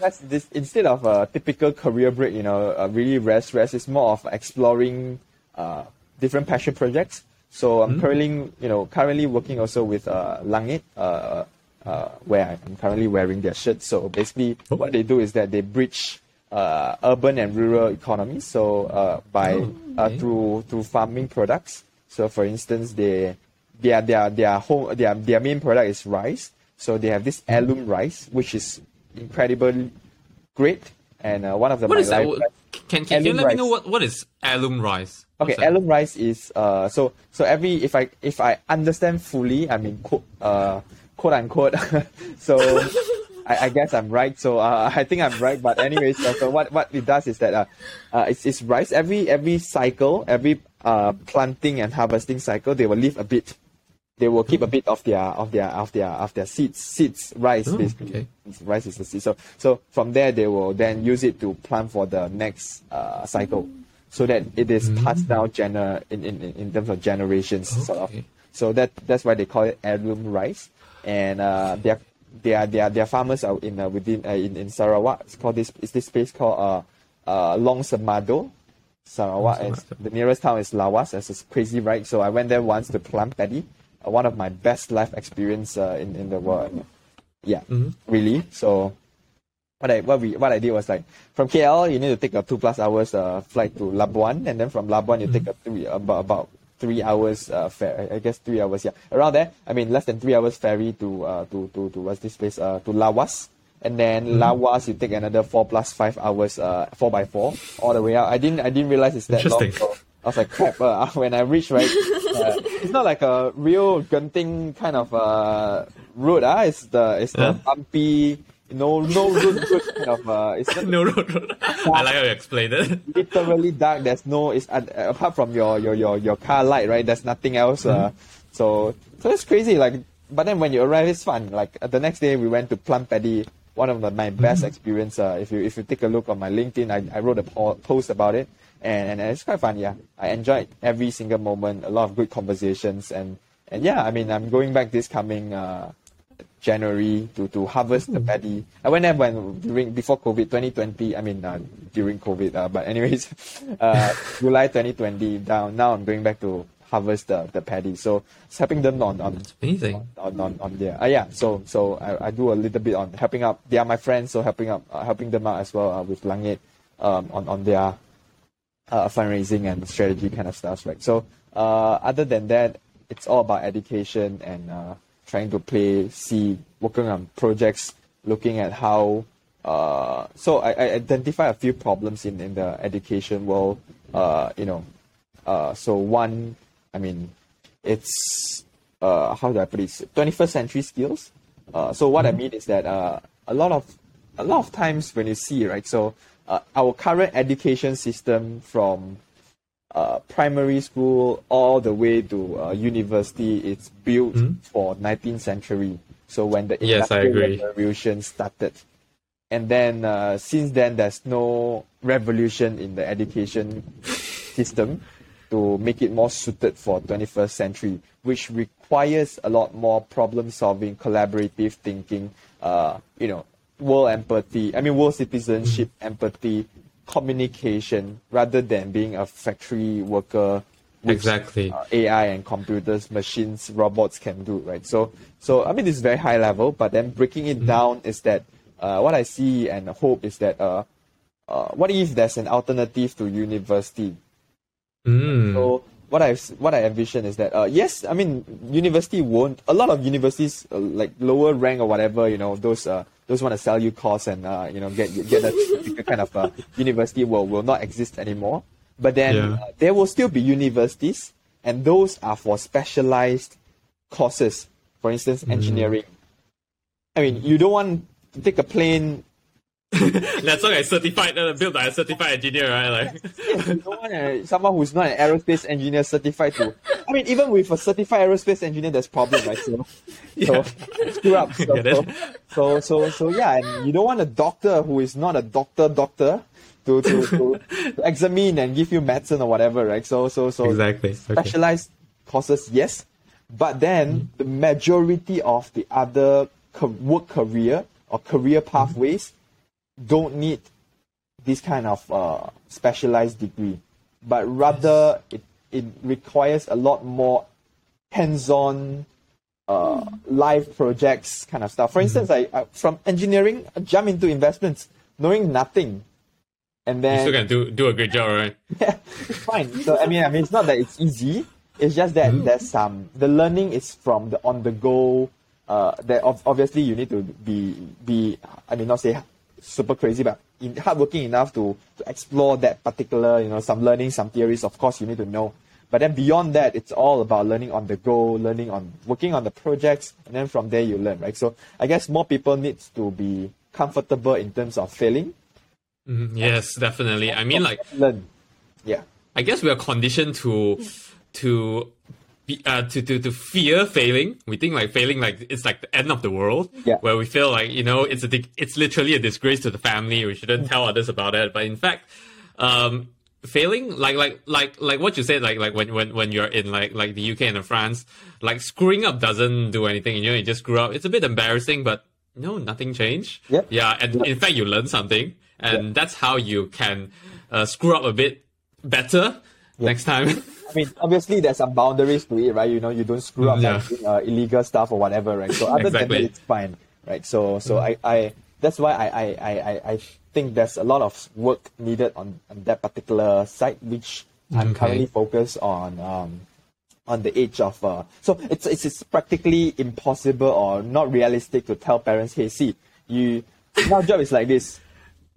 That's this instead of a typical career break, you know, uh, really rest rest. It's more of exploring uh, different passion projects. So I'm mm-hmm. currently, you know, currently working also with uh, Langit, uh, uh, where I'm currently wearing their shirt. So basically, oh. what they do is that they bridge uh, urban and rural economies. So uh, by oh, uh, okay. through through farming products. So for instance, they their their their home their their main product is rice. So they have this heirloom rice, which is incredibly great. And uh, one of the what is that? Can, can, can you let rice. me know what, what is heirloom rice? What's okay, heirloom rice is uh so so every if I if I understand fully, I mean quote uh quote unquote. so I, I, guess I'm right. So uh, I think I'm right. But anyways, uh, so what, what it does is that uh, uh, it's, it's rice. Every every cycle, every uh, planting and harvesting cycle, they will leave a bit. They will keep a bit of their of their of their of their seeds seeds rice oh, basically. Okay. Rice is the seed. So so from there they will then use it to plant for the next uh, cycle, so that it is mm-hmm. passed down gener in, in, in terms of generations okay. sort of. So that that's why they call it heirloom rice and uh, their their their their farmers are in uh, within uh, in, in Sarawak. It's called this is this place called uh, uh Long Semado. Sarawak is the nearest town is Lawas. It's a crazy right. So I went there once to plant paddy. Uh, one of my best life experience uh, in in the world. Yeah, mm-hmm. really. So what I what we what I did was like from KL you need to take a two plus hours uh, flight to Labuan and then from Labuan you mm-hmm. take a three about about three hours uh, ferry. I guess three hours, yeah, around there. I mean, less than three hours ferry to uh, to to to what's this place? Uh, to Lawas, and then mm. Lawas you take another four plus five hours, uh, four by four all the way out. I didn't I didn't realize it's that long. So I was like, crap. Uh, when I reached right, uh, it's not like a real Genting kind of uh road. Ah, uh. it's the it's the bumpy no no road, road kind of uh it's not, no road, road. I like how you explained it. Literally dark. There's no it's uh, apart from your your your your car light, right? There's nothing else. Uh, mm-hmm. so so it's crazy. Like, but then when you arrive, it's fun. Like uh, the next day, we went to Plum Paddy. One of the, my best mm-hmm. experience. Uh, if you if you take a look on my LinkedIn, I, I wrote a post about it, and, and it's quite fun. Yeah, I enjoyed every single moment. A lot of good conversations, and and yeah, I mean, I'm going back this coming. Uh, January to, to harvest the paddy. I went there when during before COVID 2020. I mean uh, during COVID, uh, but anyways, uh, July 2020 down. Now I'm going back to harvest the, the paddy. So it's helping them on on amazing on on, on there. Uh, yeah. So so I, I do a little bit on helping up. They are my friends, so helping up uh, helping them out as well uh, with Langit um, on on their uh, fundraising and strategy kind of stuff. Right. So uh, other than that, it's all about education and uh, trying to play C, working on projects, looking at how. Uh, so I, I identify a few problems in, in the education world. Uh, you know, uh, so one, I mean, it's uh, how do I put it? 21st century skills. Uh, so what mm-hmm. I mean is that uh, a lot of a lot of times when you see right, so uh, our current education system from uh, primary school all the way to uh, university, it's built mm-hmm. for 19th century. So when the yes, Industrial Revolution started, and then uh, since then there's no revolution in the education system to make it more suited for 21st century, which requires a lot more problem solving, collaborative thinking, uh, you know, world empathy. I mean, world citizenship, mm-hmm. empathy, communication rather than being a factory worker which, exactly uh, AI and computers, machines, robots can do, right? So, so I mean, this is very high level, but then breaking it mm-hmm. down is that uh, what I see and hope is that uh, uh, what if there's an alternative to university? Mm. So what I what I envision is that uh, yes, I mean university won't. A lot of universities uh, like lower rank or whatever, you know, those uh, those want to sell you course and uh, you know get get a kind of uh, university will will not exist anymore. But then Yeah. uh, there will still be universities, and those are for specialized courses. For instance, engineering. I mean, you don't want to take a plane That's like a certified, uh, built by a certified engineer, right? Like, Yes, you don't want someone who's not an aerospace engineer certified to. I mean, even with a certified aerospace engineer, there's problem, right? So, so screw up. So, Yeah, that's- so, so, so, yeah, and you don't want a doctor who is not a doctor doctor to to, to, to examine and give you medicine or whatever, right? So, so, so Exactly, okay. specialized courses, yes, but then the majority of the other ca- work career or career pathways don't need this kind of uh, specialized degree, but rather it, it requires a lot more hands-on uh, live projects kind of stuff. For instance, I, I from engineering, I jump into investments knowing nothing, and then you still can do do a great job, right? yeah, it's fine. So I mean, I mean, it's not that it's easy. It's just that there's some the learning is from the on the go. Uh, that ob- obviously you need to be be. I mean, not say super crazy, but in, hardworking enough to to explore that particular. You know, some learning, some theories. Of course, you need to know. But then beyond that, it's all about learning on the go, learning on working on the projects, and then from there you learn, right? So I guess more people needs to be comfortable in terms of failing. Mhm, Yes, definitely. I mean, like, Learn, yeah. I guess we are conditioned to to be uh, to, to to fear failing. We think like failing like it's like the end of the world. Yeah. Where we feel like you know it's a it's literally a disgrace to the family. We shouldn't tell others about it. But in fact, um, failing like like like like what you said like like when when when you're in like like the UK and France, like screwing up doesn't do anything. You know, you just screw up. It's a bit embarrassing, but no, nothing changed. Yep. Yeah, and in fact, you learn something, and Yep. that's how you can uh, screw up a bit better next time. I mean, obviously there's some boundaries to it, right? You know, you don't screw up yeah. like uh, illegal stuff or whatever, right? So other than Exactly. Mm. that, it's fine, right? So, so I, I, that's why I, I, I, I- think there's a lot of work needed on, on that particular site, which I'm currently focused on, um, on the age of, uh, so it's, it's, it's practically impossible or not realistic to tell parents, hey, see, you, now job is like this,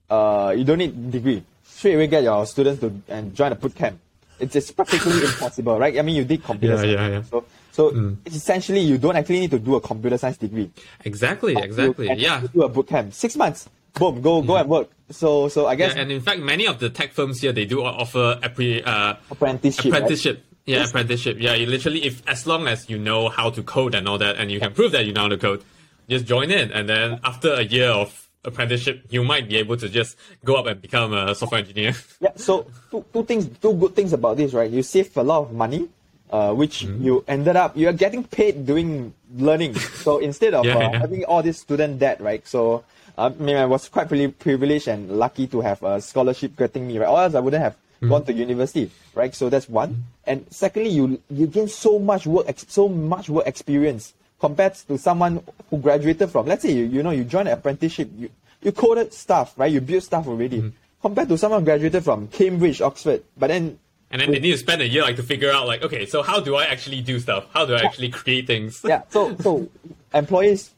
uh, you don't need degree. Straight away get your students to and join a boot camp. It's, it's practically impossible, right? I mean, you did computer Yeah, science. yeah, yeah. So, so it's essentially you don't actually need to do a computer science degree. exactly, exactly. You Yeah. Do a boot camp, six months. Boom, go go and work. So, so I guess Yeah, and in fact, many of the tech firms here they do offer appre- uh, apprenticeship. right? apprenticeship. Yeah, Yes. apprenticeship. Yeah, you literally, if as long as you know how to code and all that, and you can prove that you know how to code, just join in, and then after a year of apprenticeship, you might be able to just go up and become a software engineer. Yeah, so two, two things, two good things about this, right? You save a lot of money, uh, which Mm-hmm. you ended up, you're getting paid doing learning. So instead of Yeah, uh, yeah. having all this student debt, right? So, uh, I mean, I was quite pretty privileged and lucky to have a scholarship getting me, right? Or else I wouldn't have Mm-hmm. gone to university, right? So that's one. And secondly, you, you gain so much work, ex- so much work experience compared to someone who graduated from, let's say you, you know, you join an apprenticeship, you, you coded stuff, right? You built stuff already. Mm-hmm. Compared to someone who graduated from Cambridge, Oxford, but then And then they need to spend a year like to figure out like, okay, so how do I actually do stuff? How do I actually create things? yeah, so so employees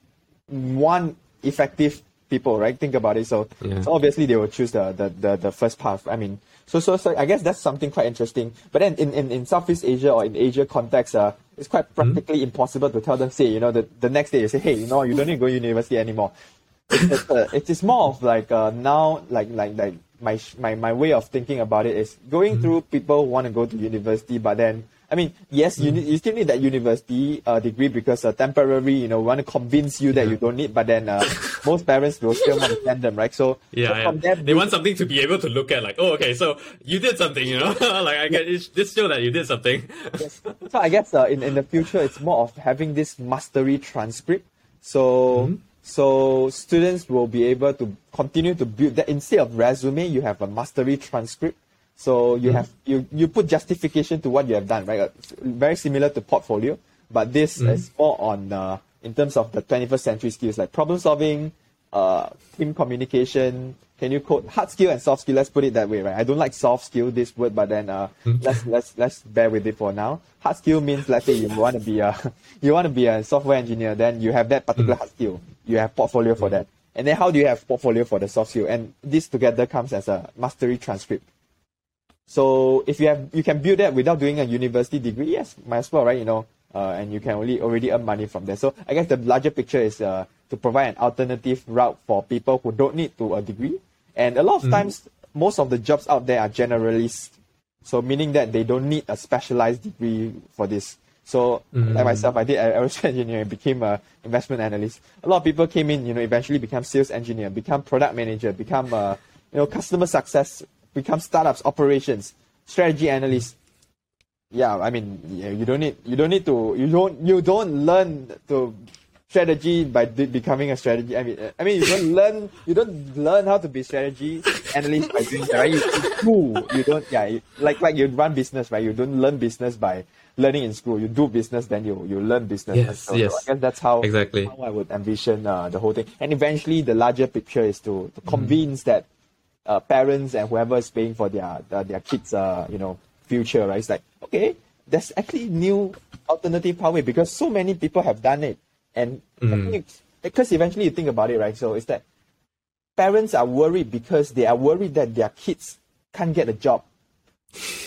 want effective people, right? Think about it. So, Yeah. so obviously they will choose the, the, the, the first path. I mean, so, so so I guess that's something quite interesting. But then in, in, in Southeast Asia or in Asia context, uh, it's quite practically impossible to tell them, say, you know, the, the next day you say, hey, you know, you don't need to go to university anymore. It's, uh, it is more of like uh, now, like like like my my my way of thinking about it is going through people who want to go to university, but then I mean, yes, you need, you still need that university uh, degree because uh, temporary, you know, want to convince you that you don't need, but then uh, most parents will still want to send them, right? So, so Yeah, from yeah. there, they want something to be able to look at, like, oh, okay, so you did something, you know, like I get it's this show that you did something. Yes. So I guess uh, in in the future, it's more of having this mastery transcript. So so students will be able to continue to build that instead of resume, you have a mastery transcript. So you have you you put justification to what you have done, right? Uh, Very similar to portfolio, but this is more on uh, in terms of the 21st century skills like problem solving, uh, team communication? Can you code hard skill and soft skill? Let's put it that way, right? I don't like soft skill this word, but then uh, mm-hmm. let's let's let's bear with it for now. Hard skill means let's say you want to be a you want to be a software engineer, then you have that particular mm-hmm. hard skill. You have portfolio for that. And then how do you have portfolio for the soft skill? And this together comes as a mastery transcript. So if you have you can build that without doing a university degree, yes, might as well, right? You know, uh, and you can only already earn money from there. So I guess the larger picture is uh, to provide an alternative route for people who don't need to a degree. And a lot of mm. times, most of the jobs out there are generalists. So meaning that they don't need a specialized degree for this. So mm. like myself, I did aerospace engineering, and became a investment analyst. A lot of people came in, you know, eventually become sales engineer, become product manager, become uh, you know customer success, become startups operations, strategy analyst. Yeah, I mean, yeah, you don't need you don't need to you don't you don't learn to strategy by becoming a strategy. I mean, I mean, you don't learn you don't learn how to be strategy analyst by doing that. Right? You, you, you don't yeah you, like like you run business right. You don't learn business by learning in school. You do business, then you you learn business. Yes, so, yes. So I guess that's how exactly how I would envision uh, the whole thing. And eventually, the larger picture is to, to convince mm. that uh, parents and whoever is paying for their uh, their kids' uh, you know future, right? It's like okay, there's actually new alternative pathway because so many people have done it, and mm. because eventually you think about it, right? So it's that parents are worried because they are worried that their kids can't get a job,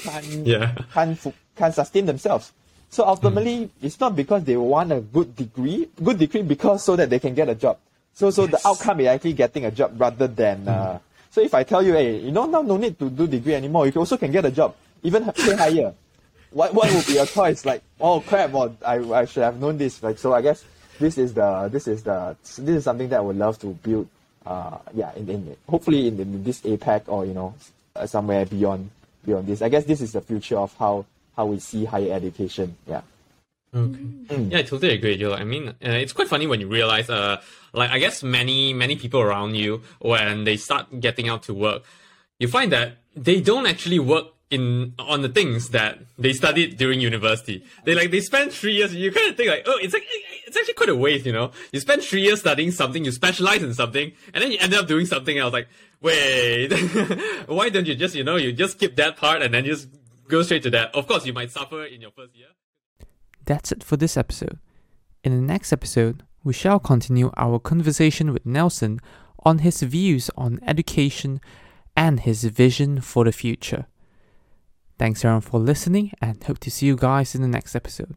can't yeah. can't can't sustain themselves. So ultimately, mm. it's not because they want a good degree, good degree because so that they can get a job. So so yes. the outcome is actually getting a job rather than. Mm. So if I tell you, hey, you know, now no need to do degree anymore. You also can get a job, even pay higher. what what would be your choice? Like, oh crap, well, I I should have known this. Like, so I guess this is the this is the this is something that I would love to build. Uh, yeah, in, in hopefully in, in this APAC or you know somewhere beyond beyond this. I guess this is the future of how how we see higher education. Yeah. Okay. Mm. Yeah, I totally agree, Joe. I mean, uh, it's quite funny when you realize, uh, like I guess many many people around you when they start getting out to work, you find that they don't actually work in on the things that they studied during university. They like they spend three years. You kind of think like, oh, it's like it's actually quite a waste, you know. You spend three years studying something, you specialize in something, and then you end up doing something else. Like, wait, why don't you just you know you just skip that part and then just go straight to that. Of course, you might suffer in your first year. That's it for this episode. In the next episode, we shall continue our conversation with Nelson on his views on education and his vision for the future. Thanks everyone for listening and hope to see you guys in the next episode.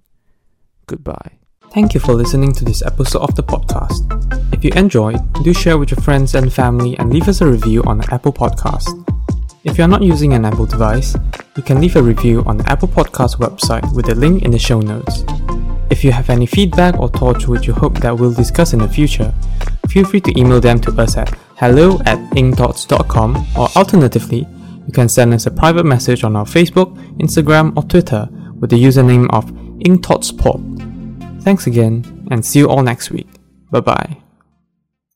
Goodbye. Thank you for listening to this episode of the podcast. If you enjoyed, do share with your friends and family and leave us a review on the Apple Podcast. If you're not using an Apple device, you can leave a review on the Apple Podcast website with a link in the show notes. If you have any feedback or thoughts which you hope that we'll discuss in the future, feel free to email them to us at hello at inkthoughts.com or alternatively, you can send us a private message on our Facebook, Instagram, or Twitter with the username of inkthoughtspod. Thanks again, and see you all next week. Bye bye.